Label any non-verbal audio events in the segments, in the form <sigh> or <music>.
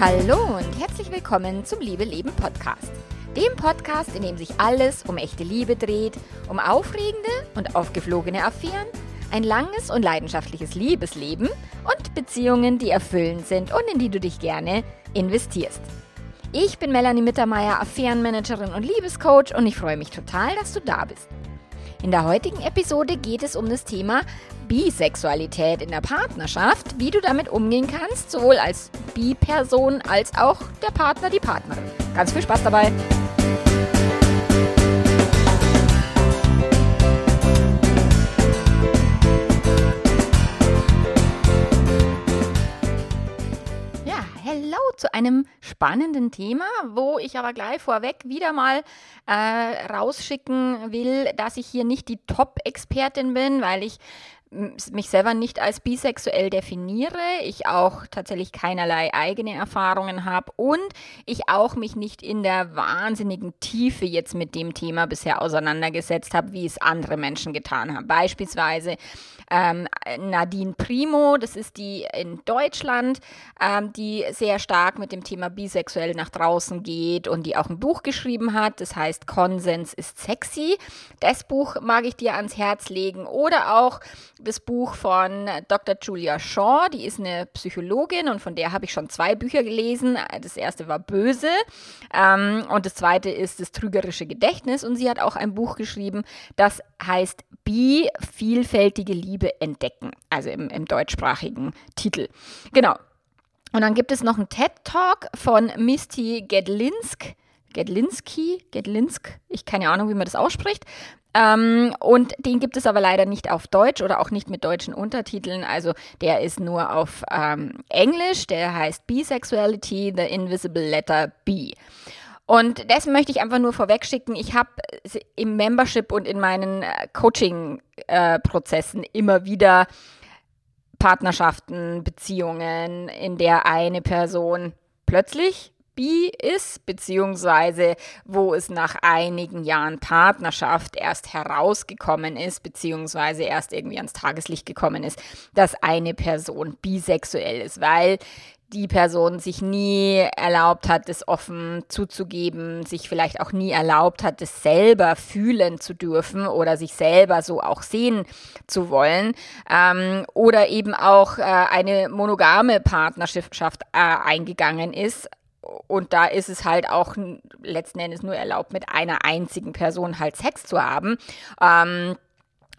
Hallo und herzlich willkommen zum Liebe Leben Podcast. Dem Podcast, in dem sich alles um echte Liebe dreht, um aufregende und aufgeflogene Affären, ein langes und leidenschaftliches Liebesleben und Beziehungen, die erfüllend sind und in die du dich gerne investierst. Ich bin Melanie Mittermeier, Affärenmanagerin und Liebescoach und ich freue mich total, dass du da bist. In der heutigen Episode geht es um das Thema Bisexualität in der Partnerschaft, wie du damit umgehen kannst, sowohl als Bi-Person als auch der Partner, die Partnerin. Ganz viel Spaß dabei! Zu einem spannenden Thema, wo ich aber gleich vorweg wieder mal äh, rausschicken will, dass ich hier nicht die Top-Expertin bin, weil ich mich selber nicht als bisexuell definiere, ich auch tatsächlich keinerlei eigene Erfahrungen habe und ich auch mich nicht in der wahnsinnigen Tiefe jetzt mit dem Thema bisher auseinandergesetzt habe, wie es andere Menschen getan haben. Beispielsweise ähm, Nadine Primo, das ist die in Deutschland, ähm, die sehr stark mit dem Thema bisexuell nach draußen geht und die auch ein Buch geschrieben hat, das heißt Konsens ist sexy. Das Buch mag ich dir ans Herz legen oder auch das Buch von Dr. Julia Shaw, die ist eine Psychologin und von der habe ich schon zwei Bücher gelesen. Das erste war Böse ähm, und das zweite ist das trügerische Gedächtnis und sie hat auch ein Buch geschrieben, das heißt Bi, vielfältige Liebe entdecken, also im, im deutschsprachigen Titel. Genau. Und dann gibt es noch einen TED-Talk von Misty Gedlinsk. Gedlinski, Gedlinsk, ich keine Ahnung, wie man das ausspricht. Ähm, und den gibt es aber leider nicht auf Deutsch oder auch nicht mit deutschen Untertiteln. Also der ist nur auf ähm, Englisch. Der heißt Bisexuality, The Invisible Letter B. Und das möchte ich einfach nur vorwegschicken. Ich habe im Membership und in meinen äh, Coaching-Prozessen äh, immer wieder Partnerschaften, Beziehungen, in der eine Person plötzlich bi ist, beziehungsweise wo es nach einigen Jahren Partnerschaft erst herausgekommen ist, beziehungsweise erst irgendwie ans Tageslicht gekommen ist, dass eine Person bisexuell ist, weil die Person sich nie erlaubt hat, es offen zuzugeben, sich vielleicht auch nie erlaubt hat, es selber fühlen zu dürfen oder sich selber so auch sehen zu wollen ähm, oder eben auch äh, eine monogame Partnerschaft äh, eingegangen ist, und da ist es halt auch letzten Endes nur erlaubt, mit einer einzigen Person halt Sex zu haben. Ähm,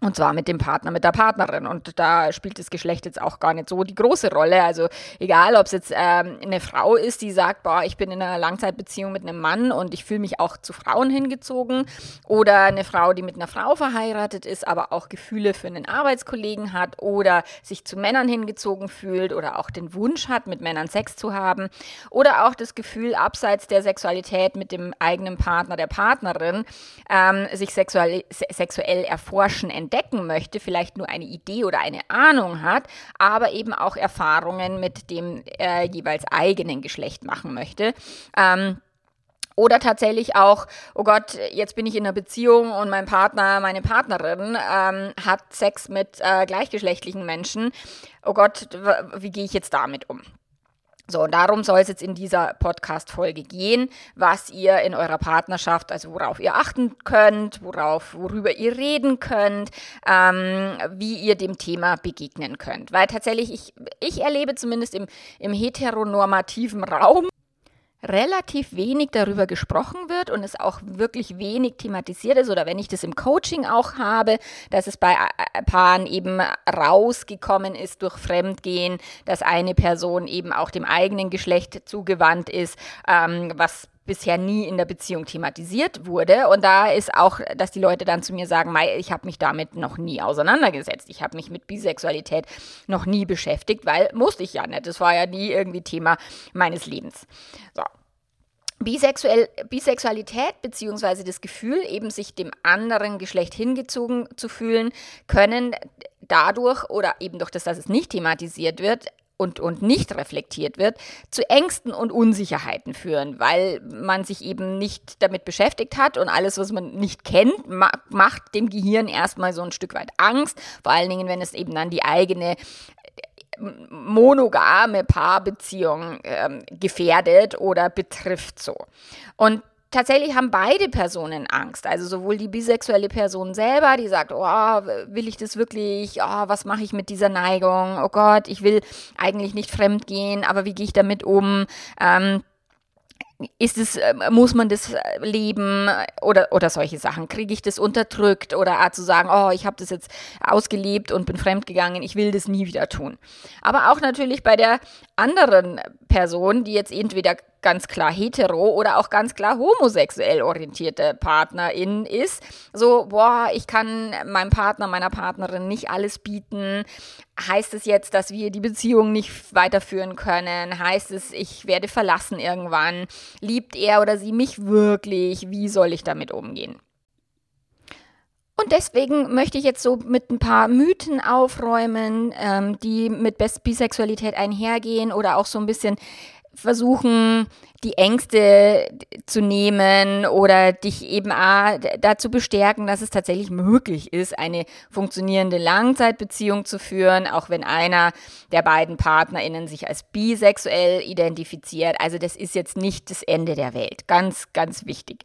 und zwar mit dem Partner, mit der Partnerin. Und da spielt das Geschlecht jetzt auch gar nicht so die große Rolle. Also egal, ob es jetzt ähm, eine Frau ist, die sagt, boah, ich bin in einer Langzeitbeziehung mit einem Mann und ich fühle mich auch zu Frauen hingezogen. Oder eine Frau, die mit einer Frau verheiratet ist, aber auch Gefühle für einen Arbeitskollegen hat oder sich zu Männern hingezogen fühlt oder auch den Wunsch hat, mit Männern Sex zu haben. Oder auch das Gefühl, abseits der Sexualität mit dem eigenen Partner, der Partnerin, ähm, sich sexuell, sexuell erforschen, entdecken entdecken möchte, vielleicht nur eine Idee oder eine Ahnung hat, aber eben auch Erfahrungen mit dem äh, jeweils eigenen Geschlecht machen möchte. Ähm, oder tatsächlich auch, oh Gott, jetzt bin ich in einer Beziehung und mein Partner, meine Partnerin ähm, hat Sex mit äh, gleichgeschlechtlichen Menschen. Oh Gott, wie gehe ich jetzt damit um? So, und darum soll es jetzt in dieser Podcast-Folge gehen, was ihr in eurer Partnerschaft, also worauf ihr achten könnt, worauf, worüber ihr reden könnt, ähm, wie ihr dem Thema begegnen könnt. Weil tatsächlich, ich, ich erlebe zumindest im, im heteronormativen Raum, relativ wenig darüber gesprochen wird und es auch wirklich wenig thematisiert ist oder wenn ich das im Coaching auch habe, dass es bei Paaren eben rausgekommen ist durch Fremdgehen, dass eine Person eben auch dem eigenen Geschlecht zugewandt ist, ähm, was bisher nie in der Beziehung thematisiert wurde. Und da ist auch, dass die Leute dann zu mir sagen, ich habe mich damit noch nie auseinandergesetzt. Ich habe mich mit Bisexualität noch nie beschäftigt, weil musste ich ja nicht. Das war ja nie irgendwie Thema meines Lebens. So. Bisexuell, Bisexualität beziehungsweise das Gefühl, eben sich dem anderen Geschlecht hingezogen zu fühlen, können dadurch oder eben durch das, dass es nicht thematisiert wird, und, und nicht reflektiert wird, zu Ängsten und Unsicherheiten führen, weil man sich eben nicht damit beschäftigt hat und alles, was man nicht kennt, ma macht dem Gehirn erstmal so ein Stück weit Angst, vor allen Dingen, wenn es eben dann die eigene monogame Paarbeziehung ähm, gefährdet oder betrifft so. Und tatsächlich haben beide Personen Angst. Also sowohl die bisexuelle Person selber, die sagt, oh, will ich das wirklich? Oh, was mache ich mit dieser Neigung? Oh Gott, ich will eigentlich nicht fremd gehen, aber wie gehe ich damit um? Ähm, ist es, äh, muss man das äh, leben oder, oder solche Sachen? Kriege ich das unterdrückt oder zu sagen, oh, ich habe das jetzt ausgelebt und bin fremdgegangen, ich will das nie wieder tun. Aber auch natürlich bei der anderen Person, die jetzt entweder ganz klar hetero oder auch ganz klar homosexuell orientierte Partnerin ist. So, boah, ich kann meinem Partner, meiner Partnerin nicht alles bieten. Heißt es jetzt, dass wir die Beziehung nicht weiterführen können? Heißt es, ich werde verlassen irgendwann? Liebt er oder sie mich wirklich? Wie soll ich damit umgehen? Und deswegen möchte ich jetzt so mit ein paar Mythen aufräumen, ähm, die mit Bisexualität einhergehen oder auch so ein bisschen versuchen, die Ängste zu nehmen oder dich eben auch dazu bestärken, dass es tatsächlich möglich ist, eine funktionierende Langzeitbeziehung zu führen, auch wenn einer der beiden PartnerInnen sich als bisexuell identifiziert. Also das ist jetzt nicht das Ende der Welt. Ganz, ganz wichtig.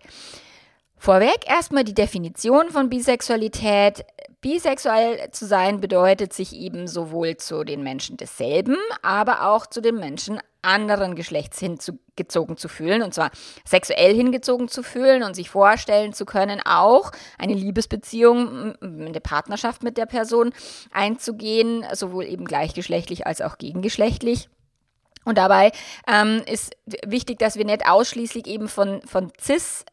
Vorweg erstmal die Definition von Bisexualität. Bisexuell zu sein bedeutet, sich eben sowohl zu den Menschen desselben, aber auch zu den Menschen anderen Geschlechts hingezogen zu fühlen, und zwar sexuell hingezogen zu fühlen und sich vorstellen zu können, auch eine Liebesbeziehung, eine Partnerschaft mit der Person einzugehen, sowohl eben gleichgeschlechtlich als auch gegengeschlechtlich. Und dabei ähm, ist wichtig, dass wir nicht ausschließlich eben von, von cis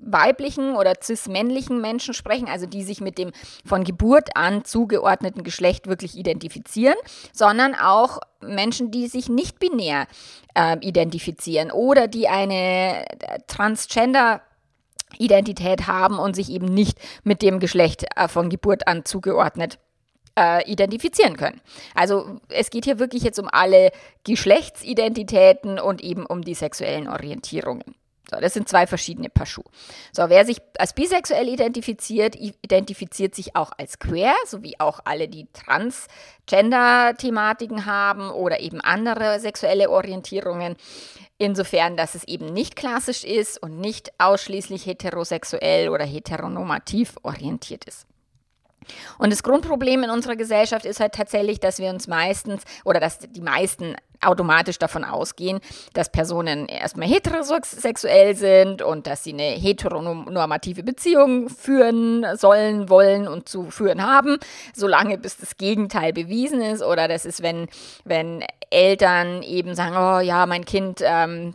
weiblichen oder cis-männlichen Menschen sprechen, also die sich mit dem von Geburt an zugeordneten Geschlecht wirklich identifizieren, sondern auch Menschen, die sich nicht binär äh, identifizieren oder die eine äh, Transgender Identität haben und sich eben nicht mit dem Geschlecht äh, von Geburt an zugeordnet äh, identifizieren können. Also es geht hier wirklich jetzt um alle Geschlechtsidentitäten und eben um die sexuellen Orientierungen. So, das sind zwei verschiedene Paar Schuhe. So, wer sich als bisexuell identifiziert, identifiziert sich auch als queer, sowie auch alle, die Transgender-Thematiken haben oder eben andere sexuelle Orientierungen. Insofern, dass es eben nicht klassisch ist und nicht ausschließlich heterosexuell oder heteronormativ orientiert ist. Und das Grundproblem in unserer Gesellschaft ist halt tatsächlich, dass wir uns meistens oder dass die meisten automatisch davon ausgehen, dass Personen erstmal heterosexuell sind und dass sie eine heteronormative Beziehung führen sollen, wollen und zu führen haben, solange bis das Gegenteil bewiesen ist oder das ist, wenn, wenn Eltern eben sagen, oh ja, mein Kind, ähm,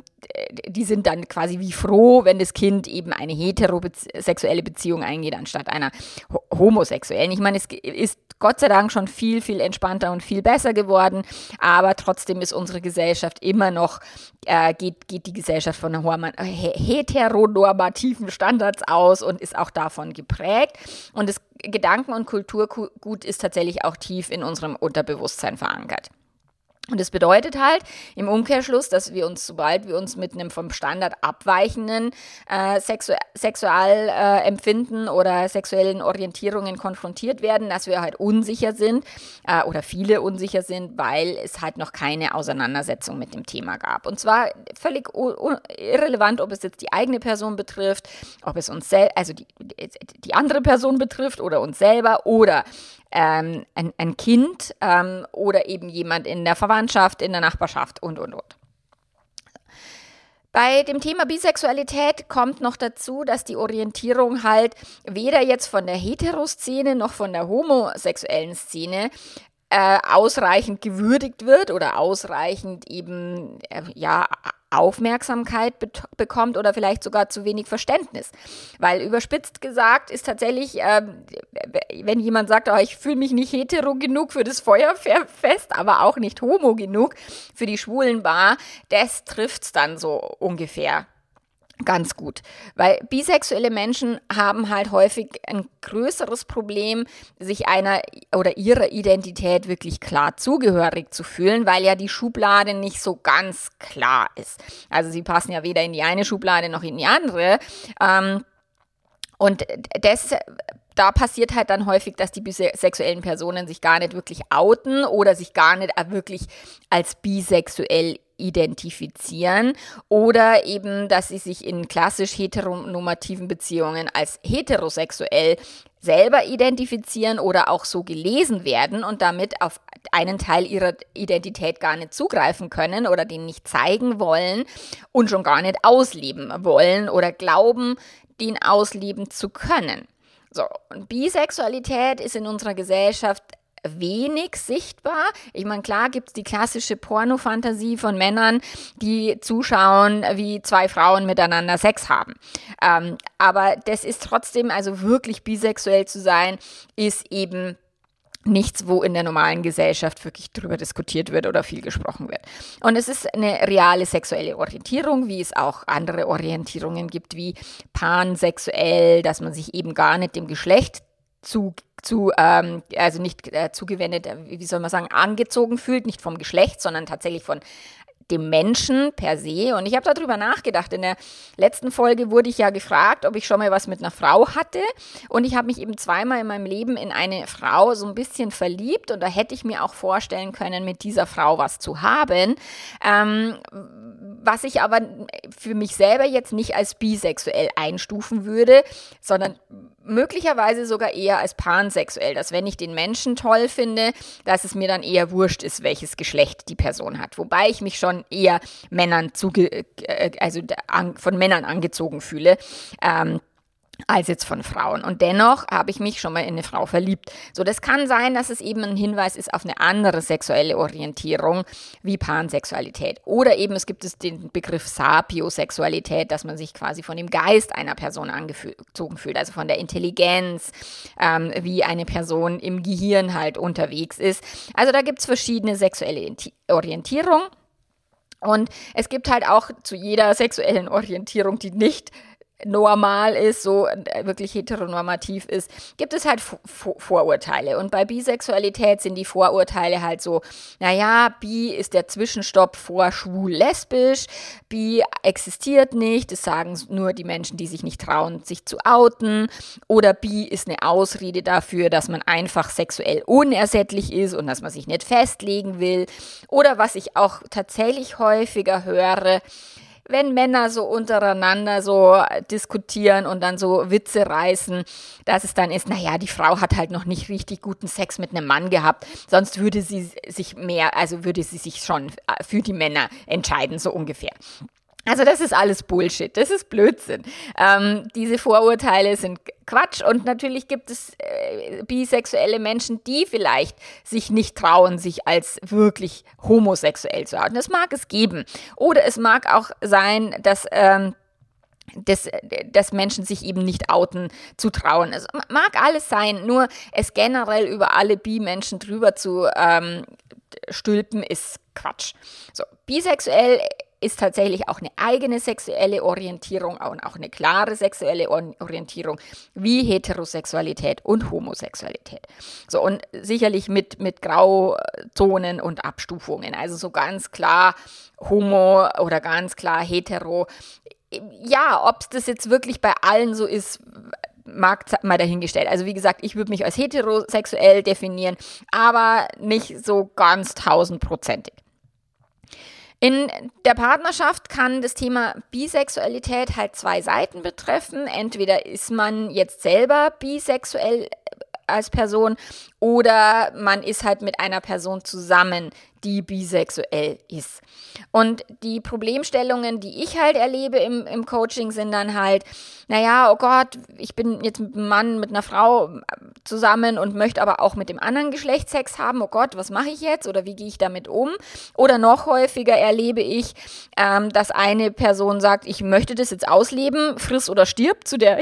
die sind dann quasi wie froh, wenn das Kind eben eine heterosexuelle Beziehung eingeht, anstatt einer homosexuellen. Ich meine, es ist Gott sei Dank schon viel, viel entspannter und viel besser geworden, aber trotzdem ist unsere Gesellschaft immer noch, äh, geht, geht die Gesellschaft von heteronormativen Standards aus und ist auch davon geprägt. Und das Gedanken- und Kulturgut ist tatsächlich auch tief in unserem Unterbewusstsein verankert. Und das bedeutet halt im Umkehrschluss, dass wir uns, sobald wir uns mit einem vom Standard abweichenden äh, Sexu Sexualempfinden äh, oder sexuellen Orientierungen konfrontiert werden, dass wir halt unsicher sind äh, oder viele unsicher sind, weil es halt noch keine Auseinandersetzung mit dem Thema gab. Und zwar völlig irrelevant, ob es jetzt die eigene Person betrifft, ob es uns selbst, also die, die andere Person betrifft oder uns selber oder ähm, ein, ein, Kind ähm, oder eben jemand in der Verwandtschaft, in der Nachbarschaft und, und, und. Bei dem Thema Bisexualität kommt noch dazu, dass die Orientierung halt weder jetzt von der Heteroszene noch von der homosexuellen Szene äh, ausreichend gewürdigt wird oder ausreichend eben äh, ja Aufmerksamkeit be bekommt oder vielleicht sogar zu wenig Verständnis. Weil überspitzt gesagt ist tatsächlich, äh, wenn jemand sagt, oh, ich fühle mich nicht hetero genug für das Feuerfest, aber auch nicht homo genug für die Schwulenbar, das trifft es dann so ungefähr ganz gut. Weil bisexuelle Menschen haben halt häufig ein größeres Problem, sich einer oder ihrer Identität wirklich klar zugehörig zu fühlen, weil ja die Schublade nicht so ganz klar ist. Also sie passen ja weder in die eine Schublade noch in die andere. Ähm, und das da passiert halt dann häufig, dass die bisexuellen Personen sich gar nicht wirklich outen oder sich gar nicht wirklich als bisexuell identifizieren oder eben, dass sie sich in klassisch heteronormativen Beziehungen als heterosexuell selber identifizieren oder auch so gelesen werden und damit auf einen Teil ihrer Identität gar nicht zugreifen können oder den nicht zeigen wollen und schon gar nicht ausleben wollen oder glauben, den ausleben zu können. So, und Bisexualität ist in unserer Gesellschaft wenig sichtbar. Ich meine, klar gibt es die klassische Pornofantasie von Männern, die zuschauen, wie zwei Frauen miteinander Sex haben. Ähm, aber das ist trotzdem, also wirklich bisexuell zu sein, ist eben nichts, wo in der normalen Gesellschaft wirklich drüber diskutiert wird oder viel gesprochen wird. Und es ist eine reale sexuelle Orientierung, wie es auch andere Orientierungen gibt, wie pansexuell, dass man sich eben gar nicht dem Geschlecht zu, zu ähm, also nicht äh, zugewendet, äh, wie soll man sagen, angezogen fühlt, nicht vom Geschlecht, sondern tatsächlich von dem Menschen per se. Und ich habe darüber nachgedacht. In der letzten Folge wurde ich ja gefragt, ob ich schon mal was mit einer Frau hatte. Und ich habe mich eben zweimal in meinem Leben in eine Frau so ein bisschen verliebt. Und da hätte ich mir auch vorstellen können, mit dieser Frau was zu haben. Ähm, was ich aber für mich selber jetzt nicht als bisexuell einstufen würde, sondern möglicherweise sogar eher als pansexuell, dass wenn ich den Menschen toll finde, dass es mir dann eher wurscht ist, welches Geschlecht die Person hat. Wobei ich mich schon eher Männern zuge äh, also von Männern angezogen fühle. Ähm, als jetzt von Frauen. Und dennoch habe ich mich schon mal in eine Frau verliebt. So, das kann sein, dass es eben ein Hinweis ist auf eine andere sexuelle Orientierung wie Pansexualität. Oder eben es gibt es den Begriff Sapiosexualität, dass man sich quasi von dem Geist einer Person angezogen fühlt, also von der Intelligenz, ähm, wie eine Person im Gehirn halt unterwegs ist. Also da gibt es verschiedene sexuelle Orientierungen. Und es gibt halt auch zu jeder sexuellen Orientierung, die nicht normal ist, so äh, wirklich heteronormativ ist, gibt es halt Vorurteile. Und bei Bisexualität sind die Vorurteile halt so, naja, Bi ist der Zwischenstopp vor schwul-lesbisch, Bi existiert nicht, das sagen nur die Menschen, die sich nicht trauen, sich zu outen. Oder Bi ist eine Ausrede dafür, dass man einfach sexuell unersättlich ist und dass man sich nicht festlegen will. Oder was ich auch tatsächlich häufiger höre, wenn Männer so untereinander so diskutieren und dann so Witze reißen, dass es dann ist, naja, die Frau hat halt noch nicht richtig guten Sex mit einem Mann gehabt, sonst würde sie sich mehr, also würde sie sich schon für die Männer entscheiden, so ungefähr. Also das ist alles Bullshit, das ist Blödsinn. Ähm, diese Vorurteile sind Quatsch und natürlich gibt es äh, bisexuelle Menschen, die vielleicht sich nicht trauen, sich als wirklich homosexuell zu halten. Das mag es geben. Oder es mag auch sein, dass ähm, dass, dass Menschen sich eben nicht outen zu trauen. Es mag alles sein, nur es generell über alle Bi-Menschen drüber zu ähm, stülpen, ist Quatsch. So, bisexuell ist tatsächlich auch eine eigene sexuelle Orientierung und auch eine klare sexuelle Orientierung wie Heterosexualität und Homosexualität. So und sicherlich mit, mit Grauzonen und Abstufungen. Also so ganz klar Homo oder ganz klar Hetero. Ja, ob es das jetzt wirklich bei allen so ist, mag mal dahingestellt. Also wie gesagt, ich würde mich als heterosexuell definieren, aber nicht so ganz tausendprozentig. In der Partnerschaft kann das Thema Bisexualität halt zwei Seiten betreffen. Entweder ist man jetzt selber bisexuell als Person oder man ist halt mit einer Person zusammen, die bisexuell ist. Und die Problemstellungen, die ich halt erlebe im, im Coaching, sind dann halt, naja, oh Gott, ich bin jetzt mit einem Mann, mit einer Frau zusammen und möchte aber auch mit dem anderen Geschlecht Sex haben. Oh Gott, was mache ich jetzt oder wie gehe ich damit um? Oder noch häufiger erlebe ich, ähm, dass eine Person sagt, ich möchte das jetzt ausleben, friss oder stirb zu der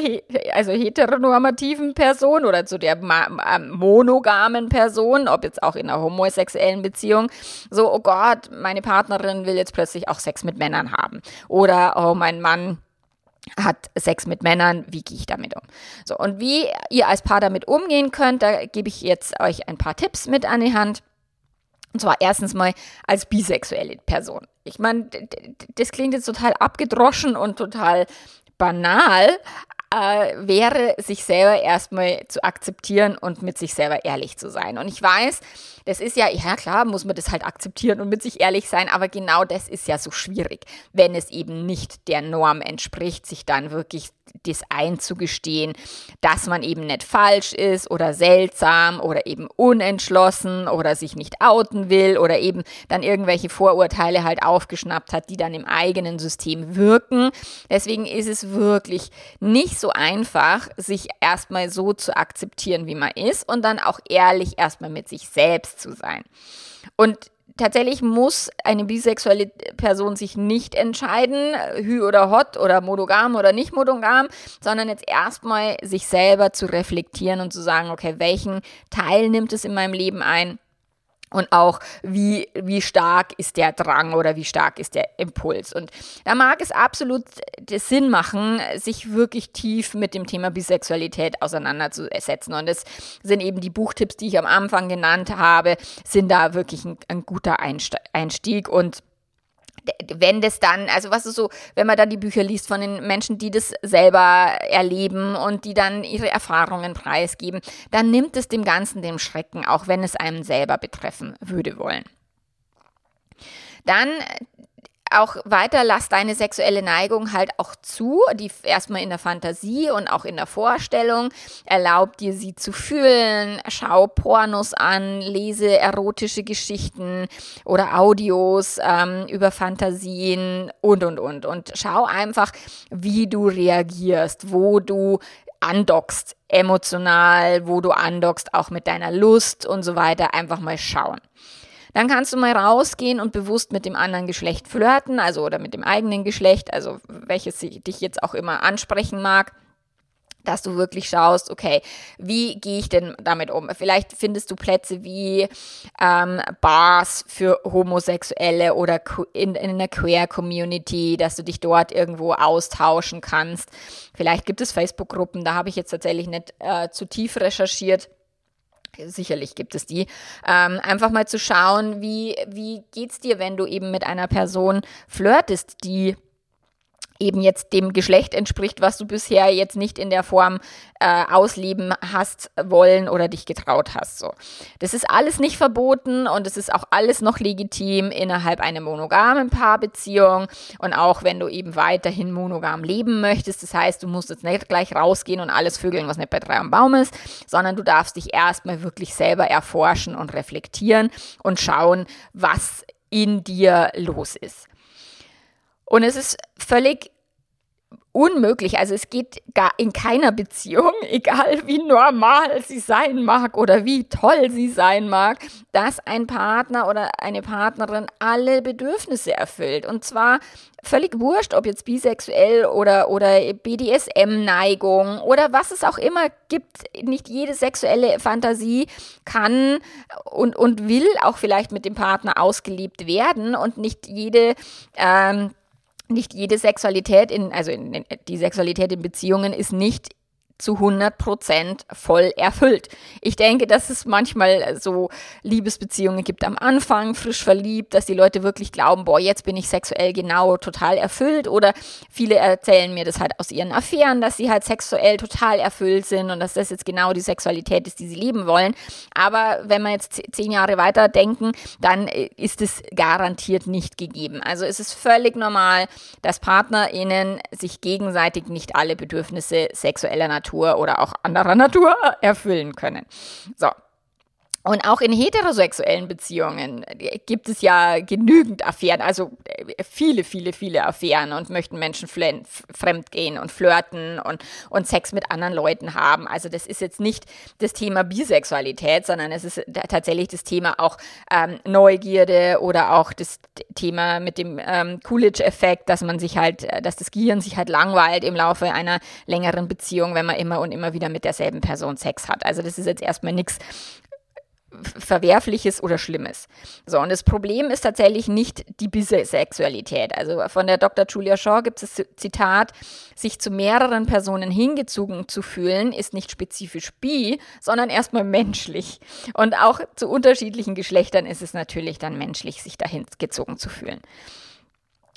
also heteronormativen Person oder zu der monogamen Person, ob jetzt auch in einer homosexuellen Beziehung so, oh Gott, meine Partnerin will jetzt plötzlich auch Sex mit Männern haben. Oder, oh, mein Mann hat Sex mit Männern, wie gehe ich damit um? So, und wie ihr als Paar damit umgehen könnt, da gebe ich jetzt euch ein paar Tipps mit an die Hand. Und zwar erstens mal als bisexuelle Person. Ich meine, das klingt jetzt total abgedroschen und total banal, äh, wäre, sich selber erstmal zu akzeptieren und mit sich selber ehrlich zu sein. Und ich weiß, das ist ja, ja klar, muss man das halt akzeptieren und mit sich ehrlich sein, aber genau das ist ja so schwierig, wenn es eben nicht der Norm entspricht, sich dann wirklich das einzugestehen, dass man eben nicht falsch ist oder seltsam oder eben unentschlossen oder sich nicht outen will oder eben dann irgendwelche Vorurteile halt aufgeschnappt hat, die dann im eigenen System wirken. Deswegen ist es wirklich nicht so einfach, sich erstmal so zu akzeptieren, wie man ist und dann auch ehrlich erstmal mit sich selbst zu sein. Und tatsächlich muss eine bisexuelle Person sich nicht entscheiden, hü oder hot oder monogam oder nicht monogam, sondern jetzt erstmal sich selber zu reflektieren und zu sagen, okay, welchen Teil nimmt es in meinem Leben ein? Und auch wie, wie stark ist der Drang oder wie stark ist der Impuls. Und da mag es absolut Sinn machen, sich wirklich tief mit dem Thema Bisexualität auseinanderzusetzen. Und es sind eben die Buchtipps, die ich am Anfang genannt habe, sind da wirklich ein, ein guter Einstieg und wenn das dann, also was ist so, wenn man dann die Bücher liest von den Menschen, die das selber erleben und die dann ihre Erfahrungen preisgeben, dann nimmt es dem Ganzen den Schrecken, auch wenn es einem selber betreffen würde wollen. Dann auch weiter, lass deine sexuelle Neigung halt auch zu, die erstmal in der Fantasie und auch in der Vorstellung. Erlaub dir sie zu fühlen, schau Pornos an, lese erotische Geschichten oder Audios ähm, über Fantasien und und und. Und schau einfach, wie du reagierst, wo du andockst emotional, wo du andockst auch mit deiner Lust und so weiter. Einfach mal schauen. Dann kannst du mal rausgehen und bewusst mit dem anderen Geschlecht flirten, also oder mit dem eigenen Geschlecht, also welches dich jetzt auch immer ansprechen mag dass du wirklich schaust, okay, wie gehe ich denn damit um? Vielleicht findest du Plätze wie ähm, Bars für Homosexuelle oder in, in einer Queer-Community, dass du dich dort irgendwo austauschen kannst. Vielleicht gibt es Facebook-Gruppen, da habe ich jetzt tatsächlich nicht äh, zu tief recherchiert sicherlich gibt es die, ähm, einfach mal zu schauen, wie, wie geht's dir, wenn du eben mit einer Person flirtest, die eben jetzt dem Geschlecht entspricht, was du bisher jetzt nicht in der Form äh, ausleben hast wollen oder dich getraut hast. So. Das ist alles nicht verboten und es ist auch alles noch legitim innerhalb einer monogamen Paarbeziehung und auch wenn du eben weiterhin monogam leben möchtest. Das heißt, du musst jetzt nicht gleich rausgehen und alles vögeln, was nicht bei drei am Baum ist, sondern du darfst dich erstmal wirklich selber erforschen und reflektieren und schauen, was in dir los ist. Und es ist völlig unmöglich. Also es geht gar in keiner Beziehung, <laughs> egal wie normal sie sein mag oder wie toll sie sein mag, dass ein Partner oder eine Partnerin alle Bedürfnisse erfüllt. Und zwar völlig wurscht, ob jetzt bisexuell oder, oder BDSM-Neigung oder was es auch immer gibt. Nicht jede sexuelle Fantasie kann und, und will auch vielleicht mit dem Partner ausgelebt werden und nicht jede ähm, nicht jede Sexualität in, also in, in, die Sexualität in Beziehungen ist nicht zu 100 Prozent voll erfüllt. Ich denke, dass es manchmal so Liebesbeziehungen gibt am Anfang, frisch verliebt, dass die Leute wirklich glauben, boah, jetzt bin ich sexuell genau total erfüllt oder viele erzählen mir das halt aus ihren Affären, dass sie halt sexuell total erfüllt sind und dass das jetzt genau die Sexualität ist, die sie leben wollen. Aber wenn wir jetzt zehn Jahre weiter denken, dann ist es garantiert nicht gegeben. Also es ist völlig normal, dass PartnerInnen sich gegenseitig nicht alle Bedürfnisse sexueller Natur Natur oder auch anderer Natur erfüllen können. So, und auch in heterosexuellen Beziehungen gibt es ja genügend Affären, also äh, viele, viele, viele Affären und möchten Menschen fremd gehen und flirten und, und Sex mit anderen Leuten haben. Also das ist jetzt nicht das Thema Bisexualität, sondern es ist tatsächlich das Thema auch ähm, Neugierde oder auch das Thema mit dem ähm, Coolidge-Effekt, dass man sich halt, äh, dass das Gehirn sich halt langweilt im Laufe einer längeren Beziehung, wenn man immer und immer wieder mit derselben Person Sex hat. Also das ist jetzt erstmal nichts Verwerfliches oder Schlimmes. So, und das Problem ist tatsächlich nicht die Bisexualität. Also von der Dr. Julia Shaw gibt es das Zitat, sich zu mehreren Personen hingezogen zu fühlen, ist nicht spezifisch bi, sondern erstmal menschlich. Und auch zu unterschiedlichen Geschlechtern ist es natürlich dann menschlich, sich dahin gezogen zu fühlen.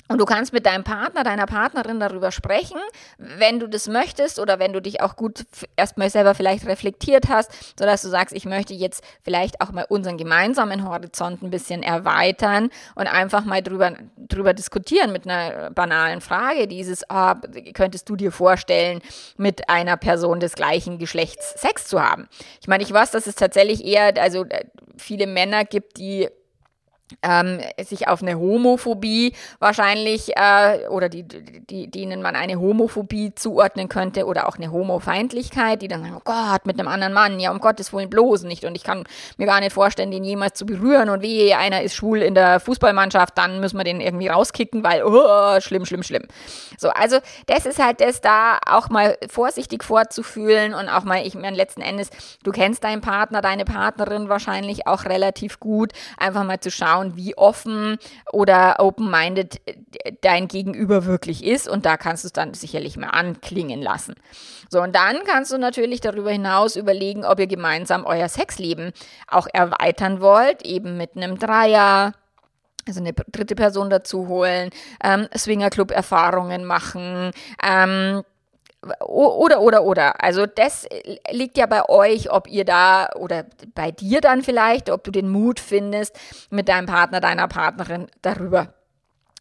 Und du kannst mit deinem Partner, deiner Partnerin darüber sprechen, wenn du das möchtest oder wenn du dich auch gut erstmal selber vielleicht reflektiert hast, sodass du sagst, ich möchte jetzt vielleicht auch mal unseren gemeinsamen Horizont ein bisschen erweitern und einfach mal drüber, drüber diskutieren mit einer banalen Frage. Dieses, oh, könntest du dir vorstellen, mit einer Person des gleichen Geschlechts Sex zu haben? Ich meine, ich weiß, dass es tatsächlich eher, also äh, viele Männer gibt, die ähm, sich auf eine Homophobie wahrscheinlich äh, oder die, die, denen man eine Homophobie zuordnen könnte oder auch eine Homofeindlichkeit, die dann sagen, oh Gott, mit einem anderen Mann, ja um Gottes Willen bloß nicht und ich kann mir gar nicht vorstellen, den jemals zu berühren und wie einer ist schwul in der Fußballmannschaft, dann müssen wir den irgendwie rauskicken, weil oh, schlimm, schlimm, schlimm. So, also das ist halt das da auch mal vorsichtig vorzufühlen und auch mal, ich meine letzten Endes, du kennst deinen Partner, deine Partnerin wahrscheinlich auch relativ gut, einfach mal zu schauen, schauen, wie offen oder open-minded dein Gegenüber wirklich ist. Und da kannst du es dann sicherlich mal anklingen lassen. So, und dann kannst du natürlich darüber hinaus überlegen, ob ihr gemeinsam euer Sexleben auch erweitern wollt, eben mit einem Dreier, also eine dritte Person dazu holen, ähm, Swingerclub-Erfahrungen machen, ähm, oder, oder, oder. Also das liegt ja bei euch, ob ihr da oder bei dir dann vielleicht, ob du den Mut findest, mit deinem Partner, deiner Partnerin darüber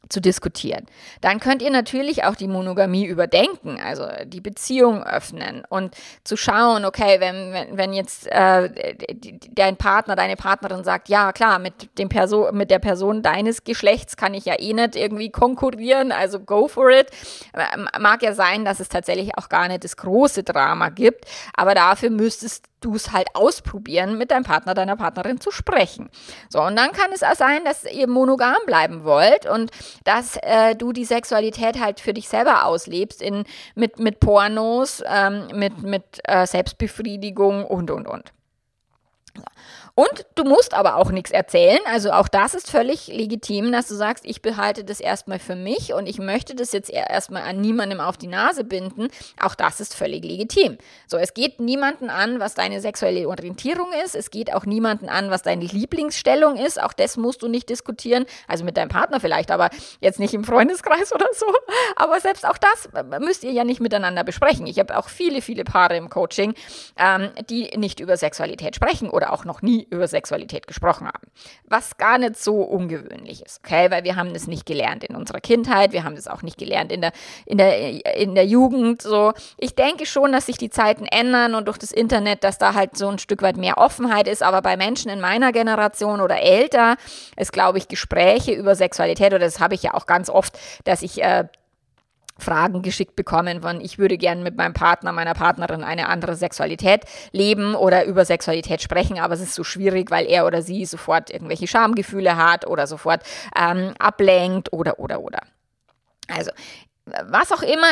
zu diskutieren. Dann könnt ihr natürlich auch die Monogamie überdenken, also die Beziehung öffnen und zu schauen, okay, wenn, wenn, wenn jetzt äh, dein Partner, deine Partnerin sagt, ja klar, mit, dem Person, mit der Person deines Geschlechts kann ich ja eh nicht irgendwie konkurrieren, also go for it. Mag ja sein, dass es tatsächlich auch gar nicht das große Drama gibt, aber dafür müsstest du es halt ausprobieren, mit deinem Partner, deiner Partnerin zu sprechen. So, und dann kann es auch sein, dass ihr monogam bleiben wollt und dass äh, du die Sexualität halt für dich selber auslebst in, mit, mit Pornos, ähm, mit, mit äh, Selbstbefriedigung und, und, und. Und du musst aber auch nichts erzählen. Also auch das ist völlig legitim, dass du sagst, ich behalte das erstmal für mich und ich möchte das jetzt erstmal an niemandem auf die Nase binden. Auch das ist völlig legitim. So, es geht niemanden an, was deine sexuelle Orientierung ist. Es geht auch niemanden an, was deine Lieblingsstellung ist. Auch das musst du nicht diskutieren. Also mit deinem Partner vielleicht, aber jetzt nicht im Freundeskreis <laughs> oder so. Aber selbst auch das müsst ihr ja nicht miteinander besprechen. Ich habe auch viele, viele Paare im Coaching, ähm, die nicht über Sexualität sprechen oder auch noch nie über Sexualität gesprochen haben. Was gar nicht so ungewöhnlich ist, okay? Weil wir haben das nicht gelernt in unserer Kindheit, wir haben das auch nicht gelernt in der, in der, in der Jugend. So, ich denke schon, dass sich die Zeiten ändern und durch das Internet, dass da halt so ein Stück weit mehr Offenheit ist. Aber bei Menschen in meiner Generation oder älter ist, glaube ich, Gespräche über Sexualität, oder das habe ich ja auch ganz oft, dass ich äh, Fragen geschickt bekommen von, ich würde gern mit meinem Partner, meiner Partnerin eine andere Sexualität leben oder über Sexualität sprechen, aber es ist so schwierig, weil er oder sie sofort irgendwelche Schamgefühle hat oder sofort ähm, ablenkt oder, oder, oder. Also was auch immer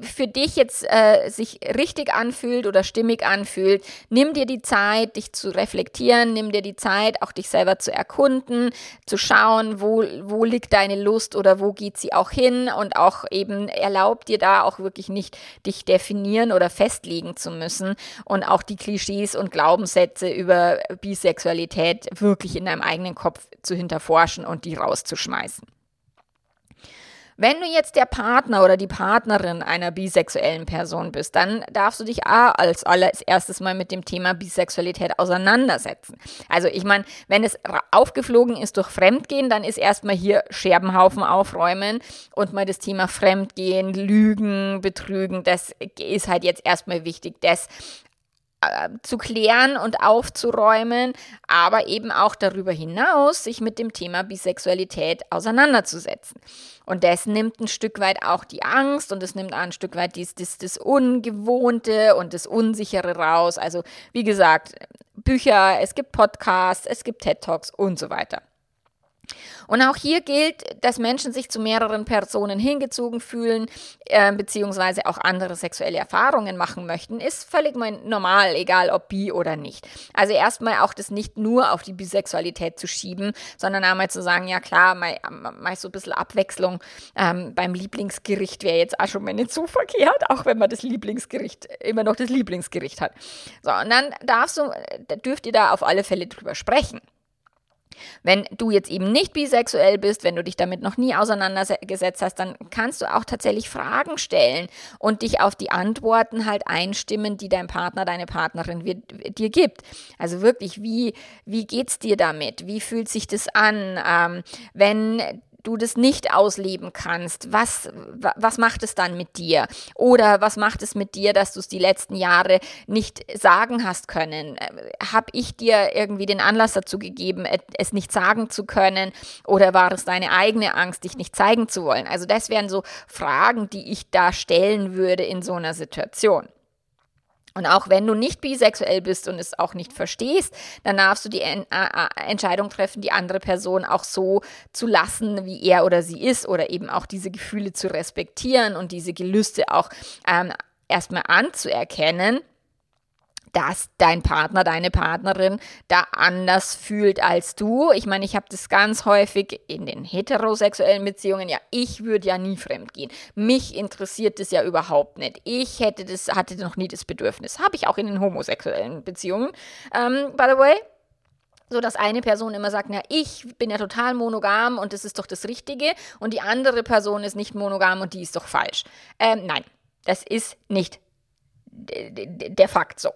für dich jetzt äh, sich richtig anfühlt oder stimmig anfühlt, nimm dir die Zeit, dich zu reflektieren, nimm dir die Zeit, auch dich selber zu erkunden, zu schauen, wo, wo liegt deine Lust oder wo geht sie auch hin und auch eben erlaubt dir da auch wirklich nicht, dich definieren oder festlegen zu müssen und auch die Klischees und Glaubenssätze über Bisexualität wirklich in deinem eigenen Kopf zu hinterforschen und die rauszuschmeißen. Wenn du jetzt der Partner oder die Partnerin einer bisexuellen Person bist, dann darfst du dich als allererstes mal mit dem Thema Bisexualität auseinandersetzen. Also ich meine, wenn es aufgeflogen ist durch Fremdgehen, dann ist erstmal hier Scherbenhaufen aufräumen und mal das Thema Fremdgehen, Lügen, Betrügen, das ist halt jetzt erstmal wichtig, das zu klären und aufzuräumen, aber eben auch darüber hinaus sich mit dem Thema Bisexualität auseinanderzusetzen. Und das nimmt ein Stück weit auch die Angst und es nimmt ein Stück weit dies, dies, das Ungewohnte und das Unsichere raus. Also wie gesagt, Bücher, es gibt Podcasts, es gibt TED Talks und so weiter. Und auch hier gilt, dass Menschen sich zu mehreren Personen hingezogen fühlen, äh, beziehungsweise auch andere sexuelle Erfahrungen machen möchten, ist völlig normal, egal ob bi oder nicht. Also erstmal auch das nicht nur auf die Bisexualität zu schieben, sondern einmal zu sagen, ja klar, mal, mal so ein bisschen Abwechslung ähm, beim Lieblingsgericht wäre jetzt auch schon mal nicht so verkehrt, auch wenn man das Lieblingsgericht immer noch das Lieblingsgericht hat. So, und dann darfst du, dürft ihr da auf alle Fälle drüber sprechen. Wenn du jetzt eben nicht bisexuell bist, wenn du dich damit noch nie auseinandergesetzt hast, dann kannst du auch tatsächlich Fragen stellen und dich auf die Antworten halt einstimmen, die dein Partner, deine Partnerin dir gibt. Also wirklich, wie, wie geht's dir damit? Wie fühlt sich das an? Ähm, wenn du das nicht ausleben kannst, was, was macht es dann mit dir? Oder was macht es mit dir, dass du es die letzten Jahre nicht sagen hast können? Habe ich dir irgendwie den Anlass dazu gegeben, es nicht sagen zu können? Oder war es deine eigene Angst, dich nicht zeigen zu wollen? Also das wären so Fragen, die ich da stellen würde in so einer Situation. Und auch wenn du nicht bisexuell bist und es auch nicht verstehst, dann darfst du die en äh, Entscheidung treffen, die andere Person auch so zu lassen, wie er oder sie ist, oder eben auch diese Gefühle zu respektieren und diese Gelüste auch ähm, erstmal anzuerkennen dass dein Partner, deine Partnerin da anders fühlt als du. Ich meine, ich habe das ganz häufig in den heterosexuellen Beziehungen. Ja, ich würde ja nie fremd gehen. Mich interessiert das ja überhaupt nicht. Ich hätte das, hatte noch nie das Bedürfnis. Habe ich auch in den homosexuellen Beziehungen. Ähm, by the way, so dass eine Person immer sagt, na, ich bin ja total monogam und das ist doch das Richtige und die andere Person ist nicht monogam und die ist doch falsch. Ähm, nein, das ist nicht der Fakt so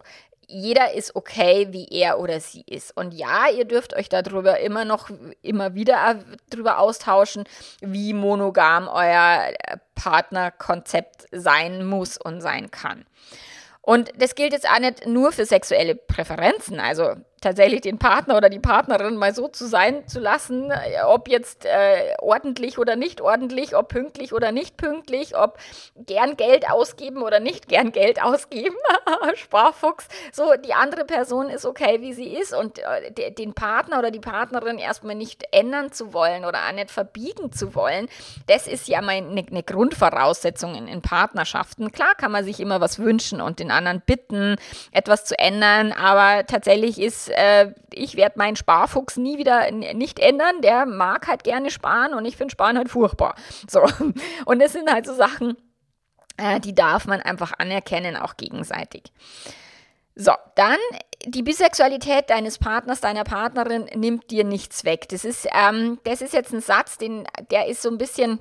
jeder ist okay, wie er oder sie ist. Und ja, ihr dürft euch darüber immer noch, immer wieder darüber austauschen, wie monogam euer Partnerkonzept sein muss und sein kann. Und das gilt jetzt auch nicht nur für sexuelle Präferenzen. Also tatsächlich den Partner oder die Partnerin mal so zu sein zu lassen, äh, ob jetzt äh, ordentlich oder nicht ordentlich, ob pünktlich oder nicht pünktlich, ob gern Geld ausgeben oder nicht gern Geld ausgeben, <laughs> Sparfuchs. So, die andere Person ist okay, wie sie ist und äh, den Partner oder die Partnerin erstmal nicht ändern zu wollen oder auch nicht verbiegen zu wollen, das ist ja mal eine, eine Grundvoraussetzung in, in Partnerschaften. Klar kann man sich immer was wünschen und den anderen bitten, etwas zu ändern, aber tatsächlich ist äh, ich werde meinen Sparfuchs nie wieder nicht ändern. Der mag halt gerne sparen und ich finde Sparen halt furchtbar. So. <laughs> Und das sind halt so Sachen, äh, die darf man einfach anerkennen, auch gegenseitig. So, dann die Bisexualität deines Partners, deiner Partnerin nimmt dir nichts weg. Das ist, ähm, das ist jetzt ein Satz, den, der ist so ein bisschen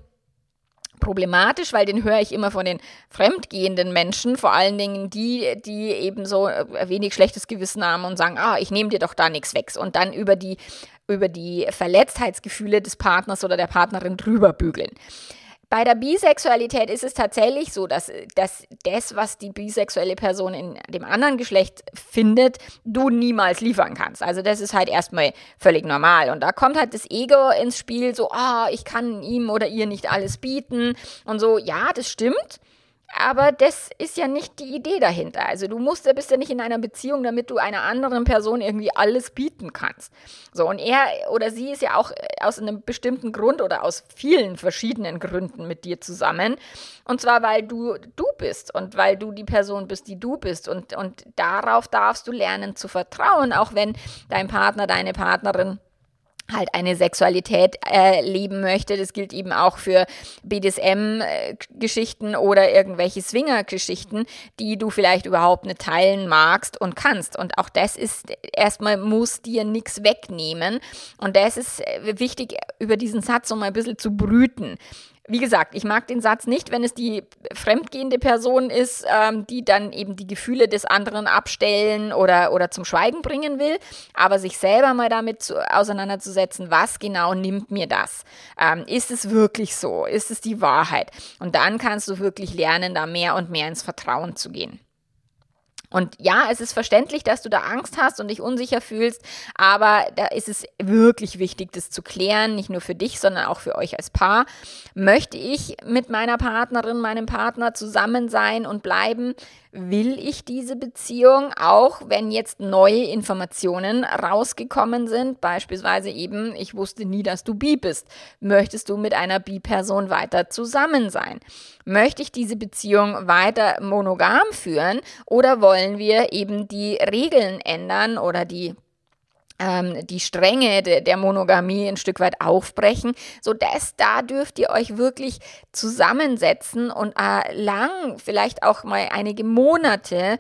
problematisch, weil den höre ich immer von den fremdgehenden Menschen, vor allen Dingen die, die eben so äh, wenig schlechtes Gewissen haben und sagen, ah, ich nehme dir doch da nichts weg und dann über die über die Verletztheitsgefühle des Partners oder der Partnerin drüber bügeln. Bei der Bisexualität ist es tatsächlich so, dass, dass das, was die bisexuelle Person in dem anderen Geschlecht findet, du niemals liefern kannst. Also das ist halt erstmal völlig normal. Und da kommt halt das Ego ins Spiel, so, ah, ich kann ihm oder ihr nicht alles bieten. Und so, ja, das stimmt. Aber das ist ja nicht die Idee dahinter. Also du musst ja bist ja nicht in einer Beziehung, damit du einer anderen Person irgendwie alles bieten kannst. So und er oder sie ist ja auch aus einem bestimmten Grund oder aus vielen verschiedenen Gründen mit dir zusammen. Und zwar weil du du bist und weil du die Person bist, die du bist und und darauf darfst du lernen zu vertrauen, auch wenn dein Partner, deine Partnerin halt eine Sexualität äh, leben möchte. Das gilt eben auch für BDSM-Geschichten oder irgendwelche Swinger-Geschichten, die du vielleicht überhaupt nicht teilen magst und kannst. Und auch das ist erstmal, muss dir nichts wegnehmen. Und das ist wichtig, über diesen Satz mal ein bisschen zu brüten wie gesagt, ich mag den Satz nicht, wenn es die fremdgehende Person ist, ähm, die dann eben die Gefühle des anderen abstellen oder, oder zum Schweigen bringen will, aber sich selber mal damit zu, auseinanderzusetzen, was genau nimmt mir das? Ähm, ist es wirklich so? Ist es die Wahrheit? Und dann kannst du wirklich lernen, da mehr und mehr ins Vertrauen zu gehen. Und ja, es ist verständlich, dass du da Angst hast und dich unsicher fühlst, aber da ist es wirklich wichtig, das zu klären, nicht nur für dich, sondern auch für euch als Paar. Möchte ich mit meiner Partnerin, meinem Partner zusammen sein und bleiben? Will ich diese Beziehung, auch wenn jetzt neue Informationen rausgekommen sind? Beispielsweise eben, ich wusste nie, dass du bi bist. Möchtest du mit einer Bi-Person weiter zusammen sein? Möchte ich diese Beziehung weiter monogam führen oder wollen wir eben die Regeln ändern oder die ähm, die Stränge de, der Monogamie ein Stück weit aufbrechen, so dass da dürft ihr euch wirklich zusammensetzen und äh, lang, vielleicht auch mal einige Monate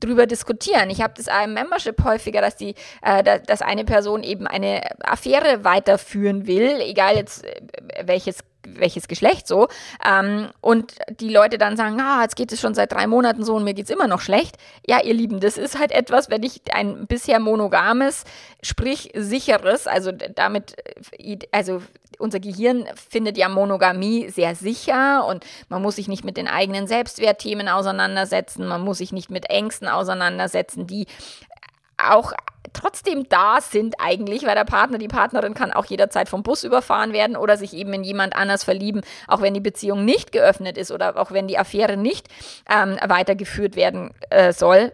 drüber diskutieren. Ich habe das im Membership häufiger, dass die, äh, dass eine Person eben eine Affäre weiterführen will, egal jetzt äh, welches welches Geschlecht so. Ähm, und die Leute dann sagen, ah, jetzt geht es schon seit drei Monaten so und mir geht es immer noch schlecht. Ja, ihr Lieben, das ist halt etwas, wenn ich ein bisher monogames, sprich sicheres, also damit, äh, also unser Gehirn findet ja Monogamie sehr sicher und man muss sich nicht mit den eigenen Selbstwertthemen auseinandersetzen, man muss sich nicht mit Ängsten auseinandersetzen, die auch trotzdem da sind eigentlich, weil der Partner, die Partnerin kann auch jederzeit vom Bus überfahren werden oder sich eben in jemand anders verlieben, auch wenn die Beziehung nicht geöffnet ist oder auch wenn die Affäre nicht ähm, weitergeführt werden äh, soll.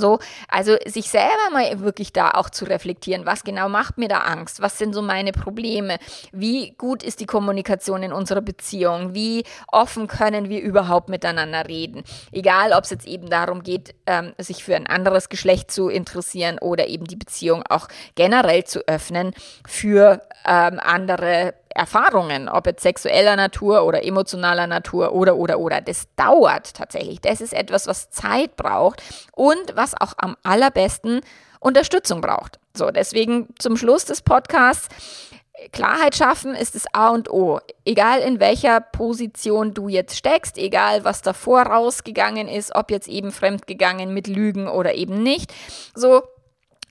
So, also sich selber mal wirklich da auch zu reflektieren, was genau macht mir da Angst, was sind so meine Probleme, wie gut ist die Kommunikation in unserer Beziehung, wie offen können wir überhaupt miteinander reden, egal ob es jetzt eben darum geht, ähm, sich für ein anderes Geschlecht zu interessieren oder eben die Beziehung auch generell zu öffnen für ähm, andere Erfahrungen, ob jetzt sexueller Natur oder emotionaler Natur oder, oder, oder. Das dauert tatsächlich. Das ist etwas, was Zeit braucht und was auch am allerbesten Unterstützung braucht. So, deswegen zum Schluss des Podcasts. Klarheit schaffen ist das A und O. Egal in welcher Position du jetzt steckst, egal was davor rausgegangen ist, ob jetzt eben fremdgegangen mit Lügen oder eben nicht. So,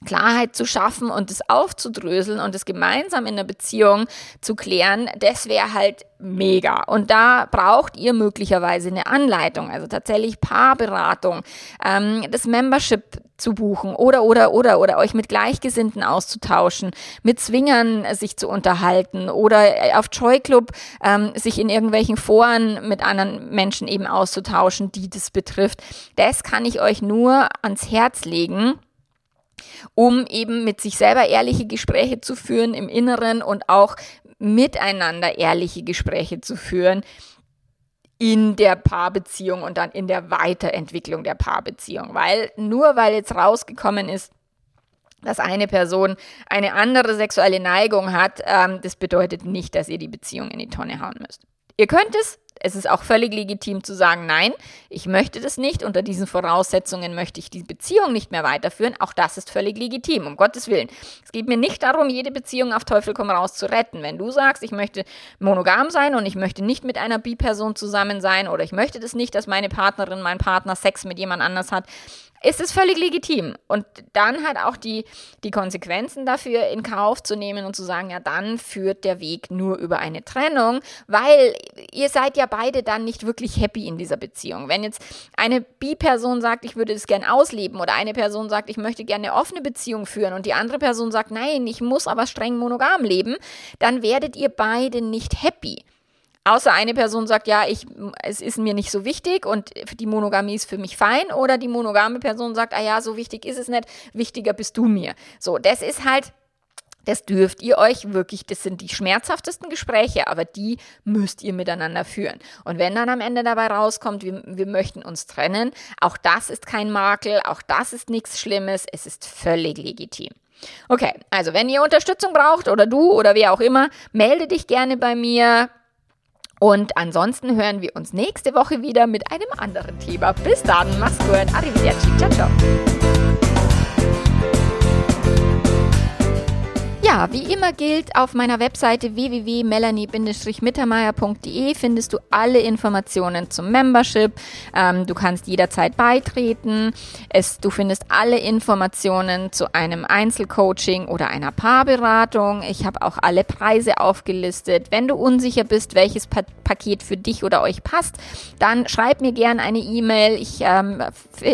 Klarheit zu schaffen und es aufzudröseln und es gemeinsam in der Beziehung zu klären, das wäre halt mega. Und da braucht ihr möglicherweise eine Anleitung, also tatsächlich Paarberatung, ähm, das Membership zu buchen oder, oder, oder, oder euch mit Gleichgesinnten auszutauschen, mit Zwingern sich zu unterhalten oder auf Joy Club ähm, sich in irgendwelchen Foren mit anderen Menschen eben auszutauschen, die das betrifft. Das kann ich euch nur ans Herz legen um eben mit sich selber ehrliche Gespräche zu führen im Inneren und auch miteinander ehrliche Gespräche zu führen in der Paarbeziehung und dann in der Weiterentwicklung der Paarbeziehung. Weil nur weil jetzt rausgekommen ist, dass eine Person eine andere sexuelle Neigung hat, ähm, das bedeutet nicht, dass ihr die Beziehung in die Tonne hauen müsst. Ihr könnt es, es ist auch völlig legitim zu sagen, nein, ich möchte das nicht, unter diesen Voraussetzungen möchte ich die Beziehung nicht mehr weiterführen. Auch das ist völlig legitim, um Gottes Willen. Es geht mir nicht darum, jede Beziehung auf Teufel komm raus zu retten. Wenn du sagst, ich möchte monogam sein und ich möchte nicht mit einer Bi-Person zusammen sein oder ich möchte das nicht, dass meine Partnerin, mein Partner Sex mit jemand anders hat, ist es völlig legitim. Und dann halt auch die, die Konsequenzen dafür in Kauf zu nehmen und zu sagen, ja, dann führt der Weg nur über eine Trennung, weil ihr seid ja beide dann nicht wirklich happy in dieser Beziehung. Wenn jetzt eine Bi-Person sagt, ich würde das gern ausleben oder eine Person sagt, ich möchte gerne eine offene Beziehung führen und die andere Person sagt, nein, ich muss aber streng monogam leben, dann werdet ihr beide nicht happy. Außer eine Person sagt, ja, ich, es ist mir nicht so wichtig und die Monogamie ist für mich fein. Oder die monogame Person sagt, ah ja, so wichtig ist es nicht, wichtiger bist du mir. So, das ist halt, das dürft ihr euch wirklich, das sind die schmerzhaftesten Gespräche, aber die müsst ihr miteinander führen. Und wenn dann am Ende dabei rauskommt, wir, wir möchten uns trennen, auch das ist kein Makel, auch das ist nichts Schlimmes, es ist völlig legitim. Okay, also wenn ihr Unterstützung braucht oder du oder wer auch immer, melde dich gerne bei mir. Und ansonsten hören wir uns nächste Woche wieder mit einem anderen Thema. Bis dann, mach's gut, arrivederci, ciao, ciao. Ja, wie immer gilt, auf meiner Webseite www.melanie-mittermeier.de findest du alle Informationen zum Membership. Ähm, du kannst jederzeit beitreten. Es, du findest alle Informationen zu einem Einzelcoaching oder einer Paarberatung. Ich habe auch alle Preise aufgelistet. Wenn du unsicher bist, welches pa Paket für dich oder euch passt, dann schreib mir gern eine E-Mail. Ich ähm,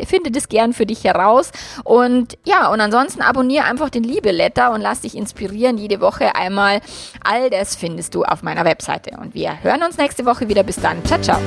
finde das gern für dich heraus. Und ja, und ansonsten abonniere einfach den Liebe-Letter und lass dich inspirieren inspirieren jede Woche einmal. All das findest du auf meiner Webseite. Und wir hören uns nächste Woche wieder. Bis dann. Ciao, ciao.